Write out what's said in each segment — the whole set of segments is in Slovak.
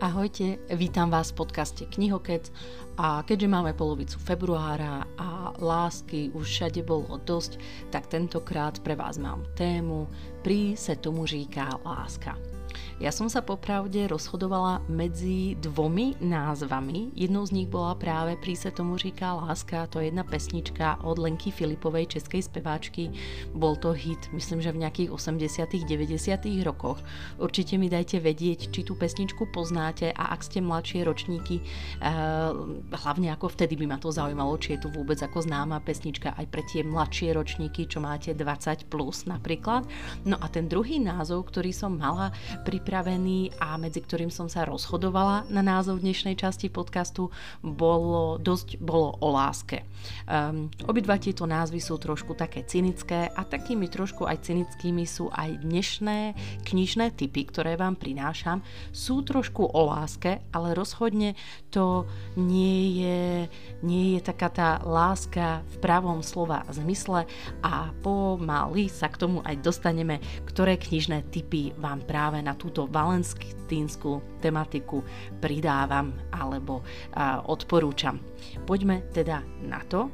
Ahojte, vítam vás v podcaste Knihokec a keďže máme polovicu februára a lásky už všade bolo dosť, tak tentokrát pre vás mám tému Prí se tomu říká láska. Ja som sa popravde rozhodovala medzi dvomi názvami. Jednou z nich bola práve Prí se tomu říká láska, to je jedna pesnička od Lenky Filipovej, českej speváčky. Bol to hit, myslím, že v nejakých 80 90 rokoch. Určite mi dajte vedieť, či tú pesničku poznáte a ak ste mladšie ročníky, eh, hlavne ako vtedy by ma to zaujímalo, či je tu vôbec ako známa pesnička aj pre tie mladšie ročníky, čo máte 20 plus napríklad. No a ten druhý názov, ktorý som mala pri pripravený a medzi ktorým som sa rozhodovala na názov dnešnej časti podcastu, bolo, dosť bolo o láske. Um, obidva tieto názvy sú trošku také cynické a takými trošku aj cynickými sú aj dnešné knižné typy, ktoré vám prinášam. Sú trošku o láske, ale rozhodne to nie je, nie je taká tá láska v pravom slova zmysle a pomaly sa k tomu aj dostaneme, ktoré knižné typy vám práve na túto túto valentínsku tematiku pridávam alebo odporúčam. Poďme teda na to.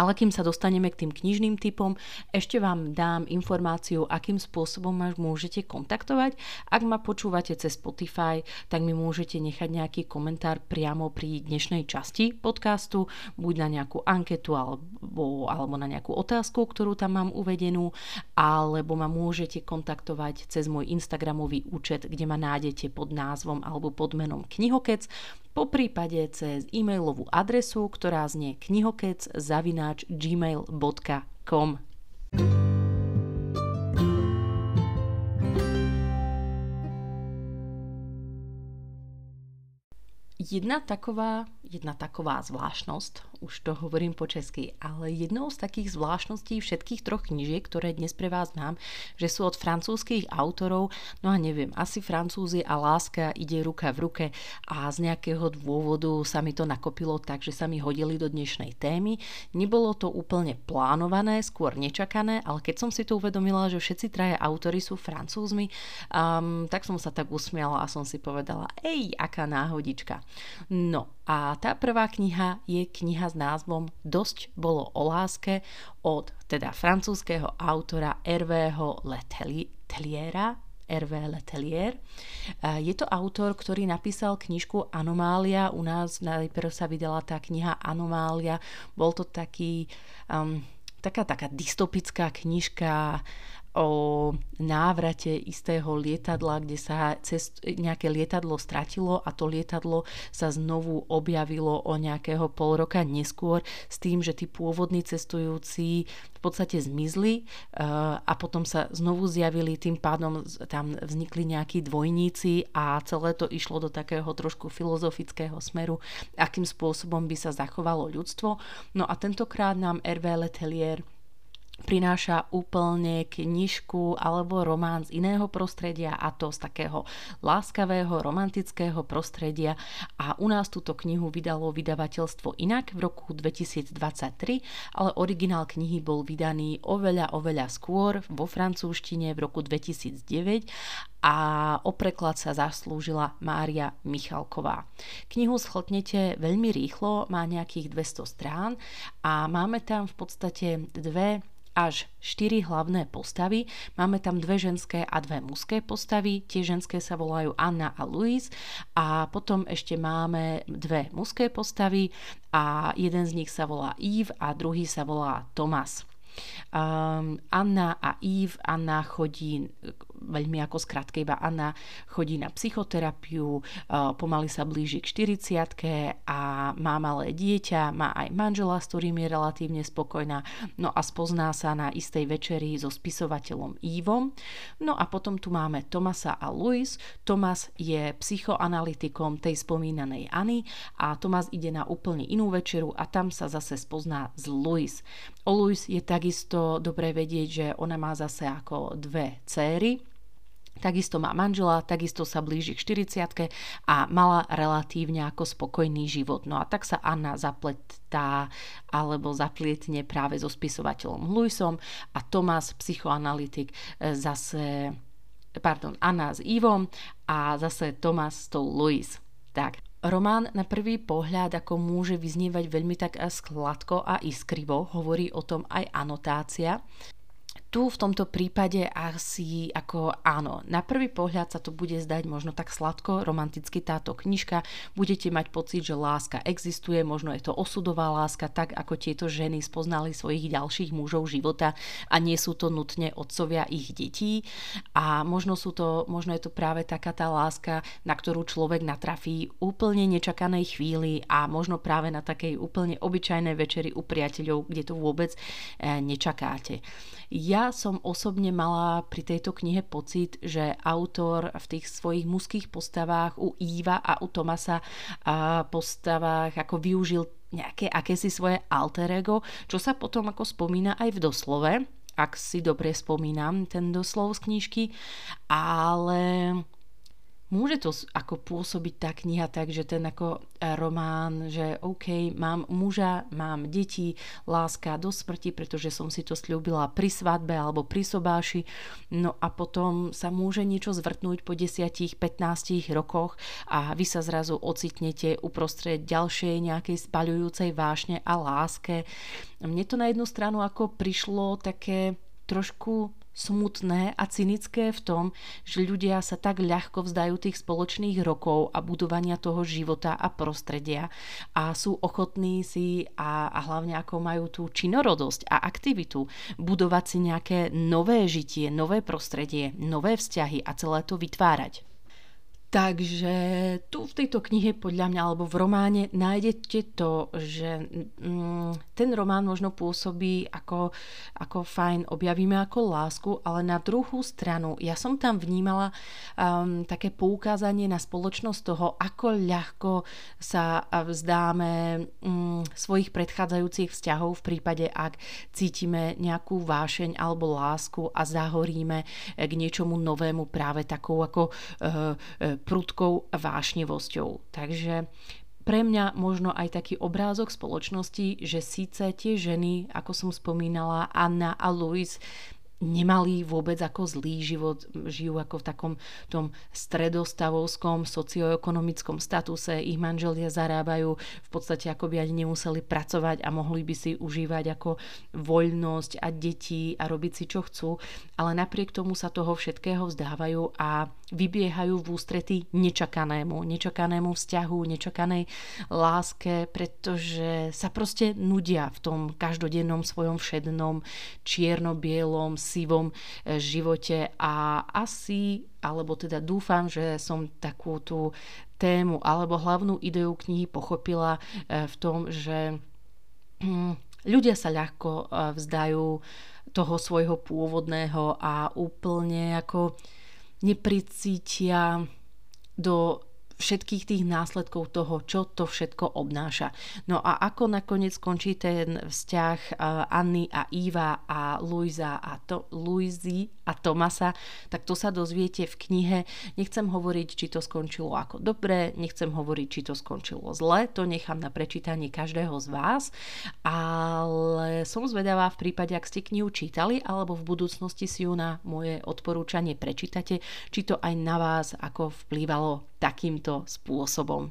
Ale kým sa dostaneme k tým knižným typom, ešte vám dám informáciu, akým spôsobom ma môžete kontaktovať. Ak ma počúvate cez Spotify, tak mi môžete nechať nejaký komentár priamo pri dnešnej časti podcastu, buď na nejakú anketu alebo, alebo na nejakú otázku, ktorú tam mám uvedenú, alebo ma môžete kontaktovať cez môj Instagramový účet, kde ma nájdete pod názvom alebo pod menom Knihokec po prípade cez e-mailovú adresu, ktorá znie knihokec zavináč gmail.com. Jedna taková, jedna taková zvláštnosť už to hovorím po česky, ale jednou z takých zvláštností všetkých troch knižiek, ktoré dnes pre vás mám, že sú od francúzských autorov, no a neviem, asi francúzi a láska ide ruka v ruke a z nejakého dôvodu sa mi to nakopilo tak, že sa mi hodili do dnešnej témy. Nebolo to úplne plánované, skôr nečakané, ale keď som si to uvedomila, že všetci traje autory sú francúzmi, um, tak som sa tak usmiala a som si povedala, ej, aká náhodička. No a tá prvá kniha je kniha s názvom Dosť bolo o láske od teda francúzského autora Hervého Leteliera, Hervé Letelier. Je to autor, ktorý napísal knižku Anomália. U nás najprv sa vydala tá kniha Anomália. Bol to taký, um, taká, taká dystopická knižka o návrate istého lietadla, kde sa cest, nejaké lietadlo stratilo a to lietadlo sa znovu objavilo o nejakého pol roka neskôr s tým, že tí pôvodní cestujúci v podstate zmizli uh, a potom sa znovu zjavili, tým pádom tam vznikli nejakí dvojníci a celé to išlo do takého trošku filozofického smeru, akým spôsobom by sa zachovalo ľudstvo. No a tentokrát nám Hervé Letelier prináša úplne knižku alebo román z iného prostredia a to z takého láskavého, romantického prostredia. A u nás túto knihu vydalo vydavateľstvo inak v roku 2023, ale originál knihy bol vydaný oveľa, oveľa skôr vo francúzštine v roku 2009 a o preklad sa zaslúžila Mária Michalková. Knihu schltnete veľmi rýchlo, má nejakých 200 strán a máme tam v podstate dve až 4 hlavné postavy. Máme tam dve ženské a dve mužské postavy. Tie ženské sa volajú Anna a Louise a potom ešte máme dve mužské postavy a jeden z nich sa volá Yves a druhý sa volá Thomas. Um, Anna a Eve, Anna chodí veľmi ako skratke iba Anna chodí na psychoterapiu, uh, pomaly sa blíži k 40 a má malé dieťa, má aj manžela, s ktorým je relatívne spokojná, no a spozná sa na istej večeri so spisovateľom Ivom. No a potom tu máme Tomasa a Louis. Tomas je psychoanalytikom tej spomínanej Anny a Tomas ide na úplne inú večeru a tam sa zase spozná z Louis. O Louis je takisto dobre vedieť, že ona má zase ako dve céry, Takisto má manžela, takisto sa blíži k 40 a mala relatívne ako spokojný život. No a tak sa Anna zapletá alebo zaplietne práve so spisovateľom Luisom a Tomás, psychoanalytik, e, zase pardon, Anna s Ivom a zase Thomas s tou Louise. Tak, Román na prvý pohľad ako môže vyznievať veľmi tak skladko a iskrivo, hovorí o tom aj anotácia tu v tomto prípade asi ako áno, na prvý pohľad sa to bude zdať možno tak sladko, romanticky táto knižka, budete mať pocit, že láska existuje, možno je to osudová láska, tak ako tieto ženy spoznali svojich ďalších mužov života a nie sú to nutne otcovia ich detí. A možno, sú to, možno je to práve taká tá láska, na ktorú človek natrafí úplne nečakanej chvíli a možno práve na takej úplne obyčajnej večeri u priateľov, kde to vôbec eh, nečakáte. Ja som osobne mala pri tejto knihe pocit, že autor v tých svojich mužských postavách u Íva a u Tomasa a postavách ako využil nejaké akési svoje alter ego, čo sa potom ako spomína aj v doslove, ak si dobre spomínam ten doslov z knižky, ale Môže to ako pôsobiť tá kniha tak, že ten ako e, román, že OK, mám muža, mám deti, láska do smrti, pretože som si to slúbila pri svadbe alebo pri sobáši, no a potom sa môže niečo zvrtnúť po 10-15 rokoch a vy sa zrazu ocitnete uprostred ďalšej nejakej spaľujúcej vášne a láske. Mne to na jednu stranu ako prišlo také trošku smutné a cynické v tom, že ľudia sa tak ľahko vzdajú tých spoločných rokov a budovania toho života a prostredia a sú ochotní si a, a hlavne ako majú tú činorodosť a aktivitu budovať si nejaké nové žitie, nové prostredie, nové vzťahy a celé to vytvárať. Takže tu v tejto knihe podľa mňa alebo v románe nájdete to, že mm, ten román možno pôsobí ako, ako fajn, objavíme ako lásku, ale na druhú stranu ja som tam vnímala um, také poukázanie na spoločnosť toho, ako ľahko sa vzdáme um, svojich predchádzajúcich vzťahov v prípade, ak cítime nejakú vášeň alebo lásku a zahoríme k niečomu novému práve takou ako uh, prudkou vášnevosťou. Takže pre mňa možno aj taký obrázok spoločnosti, že síce tie ženy, ako som spomínala, Anna a Louis, nemali vôbec ako zlý život, žijú ako v takom tom stredostavovskom socioekonomickom statuse, ich manželia zarábajú, v podstate ako by ani nemuseli pracovať a mohli by si užívať ako voľnosť a deti a robiť si čo chcú, ale napriek tomu sa toho všetkého vzdávajú a vybiehajú v ústretí nečakanému, nečakanému vzťahu, nečakanej láske, pretože sa proste nudia v tom každodennom svojom všednom čierno-bielom sivom e, živote a asi, alebo teda dúfam, že som takú tú tému alebo hlavnú ideu knihy pochopila e, v tom, že hm, ľudia sa ľahko e, vzdajú toho svojho pôvodného a úplne ako nepricítia do všetkých tých následkov toho, čo to všetko obnáša. No a ako nakoniec skončí ten vzťah eh, Anny a Iva a Luisa a to, Luizy a Tomasa, tak to sa dozviete v knihe. Nechcem hovoriť, či to skončilo ako dobre, nechcem hovoriť, či to skončilo zle, to nechám na prečítanie každého z vás, ale som zvedavá v prípade, ak ste knihu čítali alebo v budúcnosti si ju na moje odporúčanie prečítate, či to aj na vás ako vplývalo takýmto spôsobom.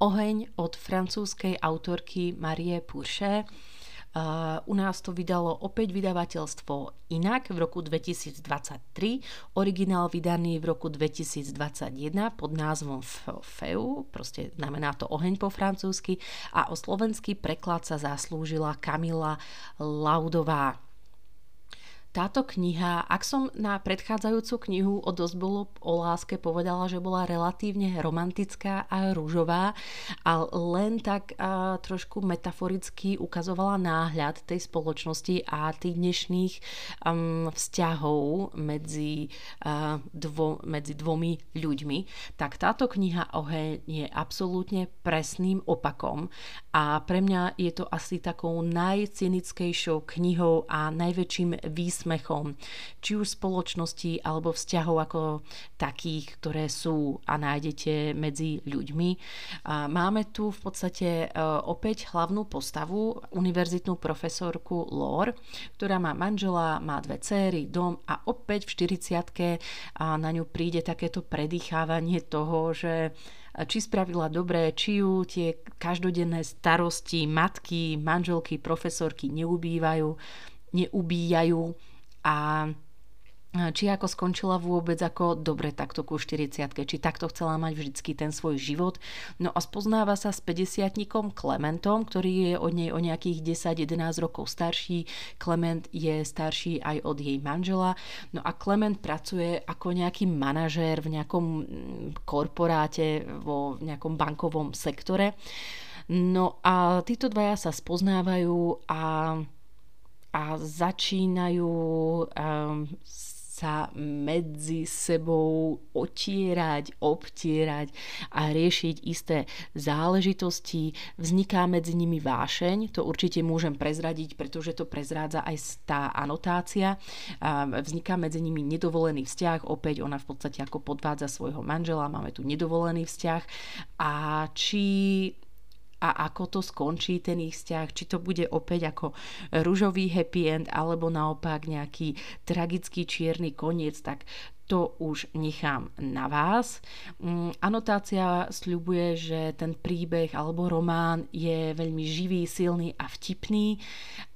Oheň od francúzskej autorky Marie Pourchet. Uh, u nás to vydalo opäť vydavateľstvo inak v roku 2023, originál vydaný v roku 2021 pod názvom Feu, proste znamená to oheň po francúzsky a o slovenský preklad sa zaslúžila Kamila Laudová. Táto kniha, ak som na predchádzajúcu knihu o dosť bolo o láske povedala, že bola relatívne romantická a rúžová a len tak a, trošku metaforicky ukazovala náhľad tej spoločnosti a tých dnešných um, vzťahov medzi, uh, dvo, medzi dvomi ľuďmi, tak táto kniha Oheň je absolútne presným opakom a pre mňa je to asi takou najcynickejšou knihou a najväčším výsledkom výsmechom, či už spoločnosti alebo vzťahov ako takých, ktoré sú a nájdete medzi ľuďmi. Máme tu v podstate e, opäť hlavnú postavu, univerzitnú profesorku Lor, ktorá má manžela, má dve céry, dom a opäť v 40 a na ňu príde takéto predýchávanie toho, že či spravila dobré, či ju tie každodenné starosti matky, manželky, profesorky neubývajú, neubíjajú a či ako skončila vôbec ako dobre takto ku 40 či takto chcela mať vždycky ten svoj život. No a spoznáva sa s 50 Klementom, ktorý je od nej o nejakých 10-11 rokov starší. Klement je starší aj od jej manžela. No a Klement pracuje ako nejaký manažér v nejakom mm, korporáte, vo nejakom bankovom sektore. No a títo dvaja sa spoznávajú a a začínajú um, sa medzi sebou otierať, obtierať a riešiť isté záležitosti. Vzniká medzi nimi vášeň, to určite môžem prezradiť, pretože to prezrádza aj tá anotácia. Vzniká medzi nimi nedovolený vzťah, opäť ona v podstate ako podvádza svojho manžela, máme tu nedovolený vzťah a či a ako to skončí ten ich vzťah, či to bude opäť ako ružový happy end alebo naopak nejaký tragický čierny koniec, tak to už nechám na vás. Mm, anotácia sľubuje, že ten príbeh alebo román je veľmi živý, silný a vtipný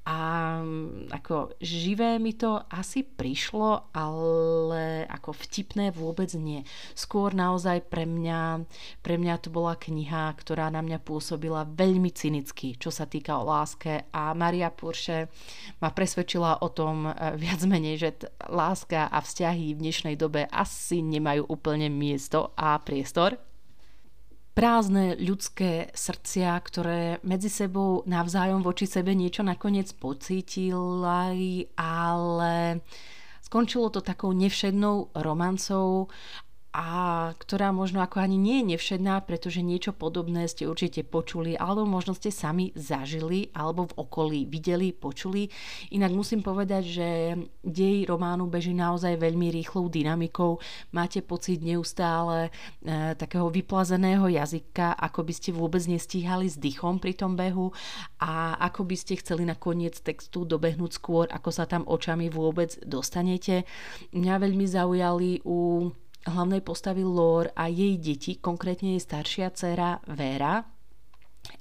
a mm, ako živé mi to asi prišlo, ale ako vtipné vôbec nie. Skôr naozaj pre mňa, pre mňa to bola kniha, ktorá na mňa pôsobila veľmi cynicky, čo sa týka o láske a Maria Purše ma presvedčila o tom e, viac menej, že t- láska a vzťahy v dnešnej dobe asi nemajú úplne miesto a priestor prázdne ľudské srdcia, ktoré medzi sebou navzájom voči sebe niečo nakoniec pocítili, ale skončilo to takou nevšednou romancou a ktorá možno ako ani nie je nevšedná, pretože niečo podobné ste určite počuli, alebo možno ste sami zažili, alebo v okolí videli, počuli. Inak musím povedať, že dej románu beží naozaj veľmi rýchlou dynamikou. Máte pocit neustále e, takého vyplazeného jazyka, ako by ste vôbec nestíhali s dychom pri tom behu a ako by ste chceli na koniec textu dobehnúť skôr, ako sa tam očami vôbec dostanete. Mňa veľmi zaujali u hlavnej postavy Lore a jej deti, konkrétne jej staršia dcera Vera,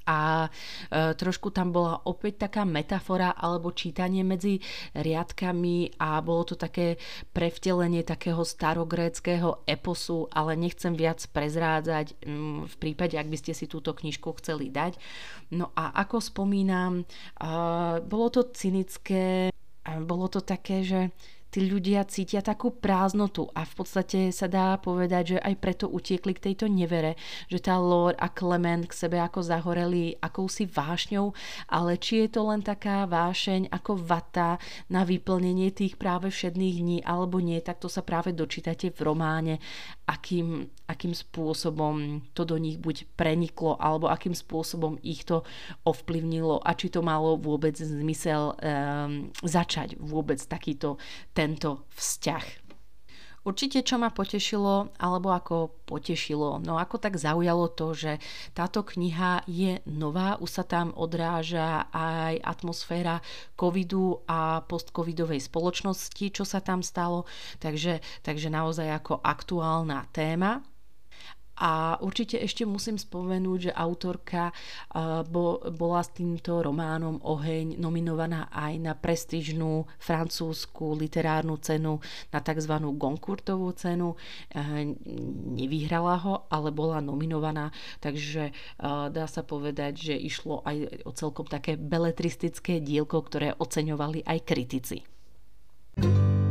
a e, trošku tam bola opäť taká metafora alebo čítanie medzi riadkami a bolo to také prevtelenie takého starogréckého eposu, ale nechcem viac prezrádzať m, v prípade, ak by ste si túto knižku chceli dať. No a ako spomínam, e, bolo to cynické, bolo to také, že tí ľudia cítia takú prázdnotu a v podstate sa dá povedať, že aj preto utiekli k tejto nevere, že tá Lore a Clement k sebe ako zahoreli akousi vášňou, ale či je to len taká vášeň ako vata na vyplnenie tých práve všedných dní alebo nie, tak to sa práve dočítate v románe, akým, akým spôsobom to do nich buď preniklo alebo akým spôsobom ich to ovplyvnilo a či to malo vôbec zmysel um, začať vôbec takýto ten tento vzťah. Určite, čo ma potešilo, alebo ako potešilo, no ako tak zaujalo to, že táto kniha je nová, už sa tam odráža aj atmosféra covidu a postcovidovej spoločnosti, čo sa tam stalo, takže, takže naozaj ako aktuálna téma. A určite ešte musím spomenúť, že autorka bola s týmto románom Oheň nominovaná aj na prestížnú francúzsku literárnu cenu, na tzv. Goncourtovú cenu. Nevyhrala ho, ale bola nominovaná, takže dá sa povedať, že išlo aj o celkom také beletristické dielko, ktoré oceňovali aj kritici. thank you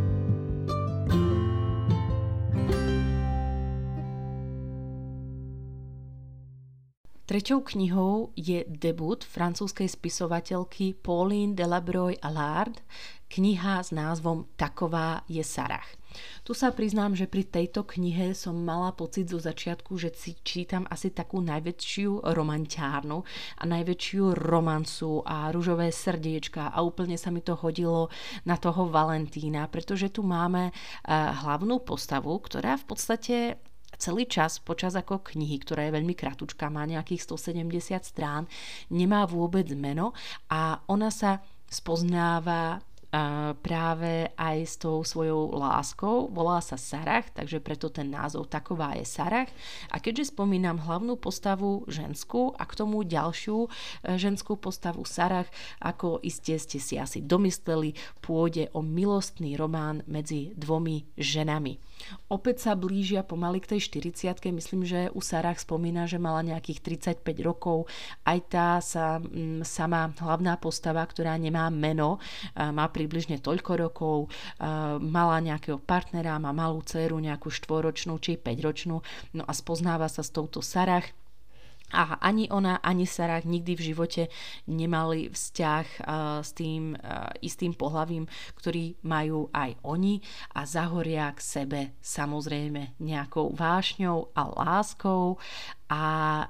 Treťou knihou je debut francúzskej spisovateľky Pauline Delabroy Allard, kniha s názvom Taková je Sarah. Tu sa priznám, že pri tejto knihe som mala pocit zo začiatku, že si čítam asi takú najväčšiu romantiárnu a najväčšiu romancu a rúžové srdiečka a úplne sa mi to hodilo na toho Valentína, pretože tu máme eh, hlavnú postavu, ktorá v podstate celý čas počas ako knihy, ktorá je veľmi kratučká, má nejakých 170 strán, nemá vôbec meno a ona sa spoznáva práve aj s tou svojou láskou. Volá sa Sarah, takže preto ten názov Taková je Sarah. A keďže spomínam hlavnú postavu ženskú a k tomu ďalšiu e, ženskú postavu Sarah, ako iste ste si asi domysleli, pôjde o milostný román medzi dvomi ženami. Opäť sa blížia pomaly k tej 40 Myslím, že u Sarah spomína, že mala nejakých 35 rokov. Aj tá sa sama hlavná postava, ktorá nemá meno, má pri približne toľko rokov, mala nejakého partnera, má malú dceru, nejakú štvoročnú či 5-ročnú, no a spoznáva sa s touto Sarah, a ani ona, ani Sarah nikdy v živote nemali vzťah uh, s tým uh, istým pohlavím, ktorý majú aj oni. A zahoria k sebe samozrejme nejakou vášňou a láskou. A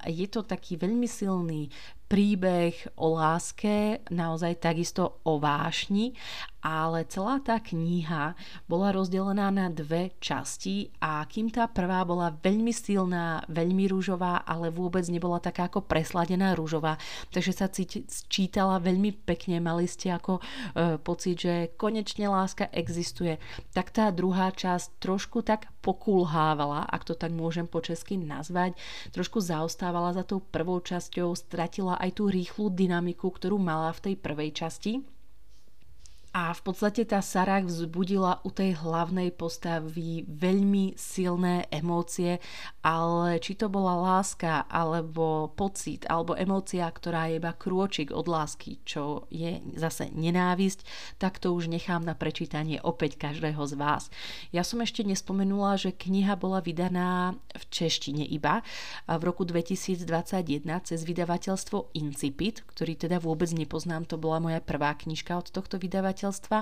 je to taký veľmi silný príbeh o láske, naozaj takisto o vášni, ale celá tá kniha bola rozdelená na dve časti a kým tá prvá bola veľmi silná, veľmi rúžová, ale vôbec nebola taká ako presladená rúžová, takže sa čítala veľmi pekne, mali ste ako e, pocit, že konečne láska existuje, tak tá druhá časť trošku tak pokulhávala, ak to tak môžem po česky nazvať, trošku zaostávala za tou prvou časťou, stratila aj tú rýchlu dynamiku, ktorú mala v tej prvej časti. A v podstate tá Sarah vzbudila u tej hlavnej postavy veľmi silné emócie, ale či to bola láska, alebo pocit, alebo emócia, ktorá je iba krôčik od lásky, čo je zase nenávisť, tak to už nechám na prečítanie opäť každého z vás. Ja som ešte nespomenula, že kniha bola vydaná v češtine iba v roku 2021 cez vydavateľstvo Incipit, ktorý teda vôbec nepoznám, to bola moja prvá knižka od tohto vydavateľstva vydavateľstva,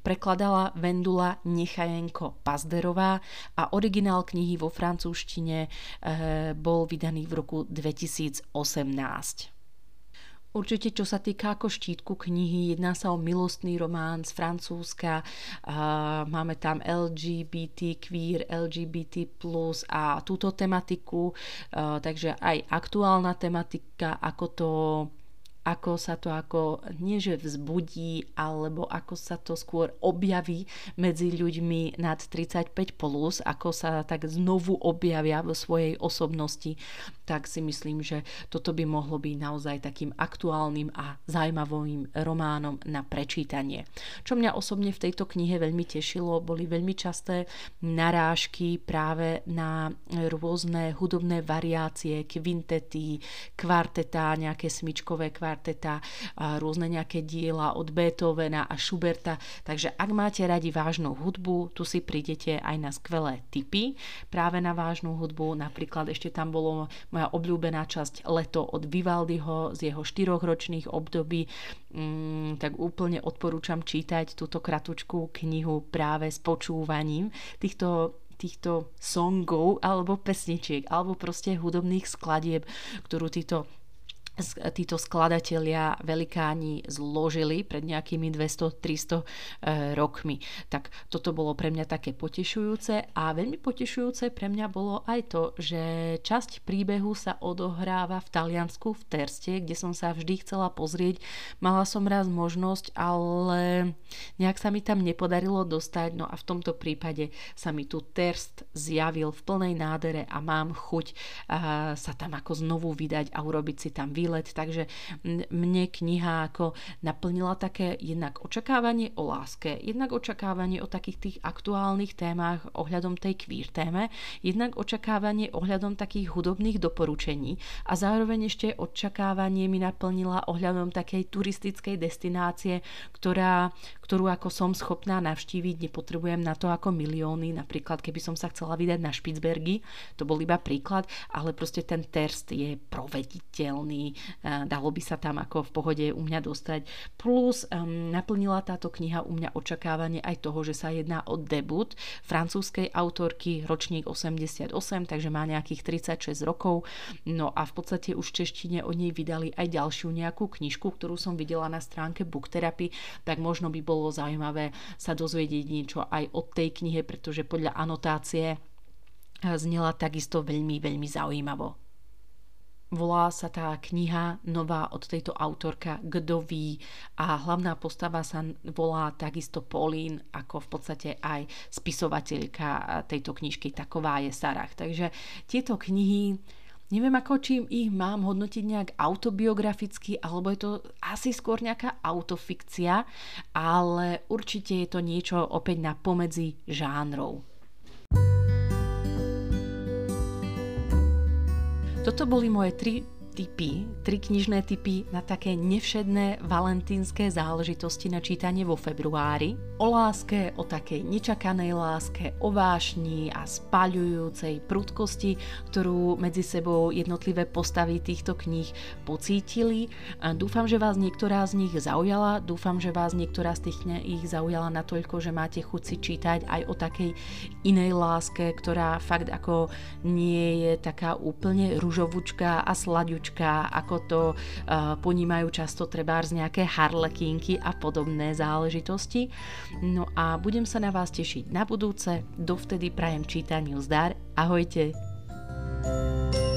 prekladala Vendula Nechajenko Pazderová a originál knihy vo francúzštine e, bol vydaný v roku 2018. Určite, čo sa týka ako štítku knihy, jedná sa o milostný román z Francúzska, uh, máme tam LGBT, queer, LGBT+, a túto tematiku, uh, takže aj aktuálna tematika, ako to ako sa to ako, nie že vzbudí, alebo ako sa to skôr objaví medzi ľuďmi nad 35+, plus, ako sa tak znovu objavia vo svojej osobnosti, tak si myslím, že toto by mohlo byť naozaj takým aktuálnym a zaujímavým románom na prečítanie. Čo mňa osobne v tejto knihe veľmi tešilo, boli veľmi časté narážky práve na rôzne hudobné variácie, kvintety, kvarteta, nejaké smyčkové kvartety, kvarteta, rôzne nejaké diela od Beethovena a Schuberta. Takže ak máte radi vážnu hudbu, tu si prídete aj na skvelé tipy práve na vážnu hudbu. Napríklad ešte tam bolo moja obľúbená časť Leto od Vivaldiho z jeho štyrochročných období. Mm, tak úplne odporúčam čítať túto kratučkú knihu práve s počúvaním týchto týchto songov alebo pesničiek alebo proste hudobných skladieb, ktorú títo títo skladatelia velikáni zložili pred nejakými 200-300 e, rokmi. Tak toto bolo pre mňa také potešujúce a veľmi potešujúce pre mňa bolo aj to, že časť príbehu sa odohráva v Taliansku v Terste, kde som sa vždy chcela pozrieť. Mala som raz možnosť, ale nejak sa mi tam nepodarilo dostať, no a v tomto prípade sa mi tu Terst zjavil v plnej nádere a mám chuť sa tam ako znovu vydať a urobiť si tam výlet, takže mne kniha ako naplnila také jednak očakávanie o láske, jednak očakávanie o takých tých aktuálnych témach ohľadom tej queer téme, jednak očakávanie ohľadom takých hudobných doporučení a zároveň ešte očakávanie mi naplnila ohľadom takej turistickej destinácie, ktorá, ktorú ako som schopná navštíviť, nepotrebujem na to ako milióny, napríklad keby som sa chcela vydať na Špicbergy, to bol iba príklad, ale proste ten terst je provediteľný, dalo by sa tam ako v pohode u mňa dostať. Plus naplnila táto kniha u mňa očakávanie aj toho, že sa jedná o debut francúzskej autorky, ročník 88, takže má nejakých 36 rokov. No a v podstate už v češtine o nej vydali aj ďalšiu nejakú knižku, ktorú som videla na stránke Book Therapy, tak možno by bolo zaujímavé sa dozvedieť niečo aj od tej knihe, pretože podľa anotácie znela takisto veľmi, veľmi zaujímavo. Volá sa tá kniha nová od tejto autorka Kdo ví a hlavná postava sa volá takisto Pauline ako v podstate aj spisovateľka tejto knižky Taková je Sarah. Takže tieto knihy Neviem ako, čím ich mám hodnotiť nejak autobiograficky, alebo je to asi skôr nejaká autofikcia, ale určite je to niečo opäť na pomedzi žánrov. Toto boli moje tri tipy, tri knižné typy na také nevšedné valentínske záležitosti na čítanie vo februári. O láske, o takej nečakanej láske, o vášni a spaľujúcej prudkosti, ktorú medzi sebou jednotlivé postavy týchto kníh pocítili. Dúfam, že vás niektorá z nich zaujala, dúfam, že vás niektorá z tých kníh zaujala natoľko, že máte chuť si čítať aj o takej inej láske, ktorá fakt ako nie je taká úplne ružovučka a slaďučka dievčka, ako to uh, ponímajú často trebárs nejaké harlekinky a podobné záležitosti. No a budem sa na vás tešiť na budúce, dovtedy prajem čítaniu zdar, ahojte! thank you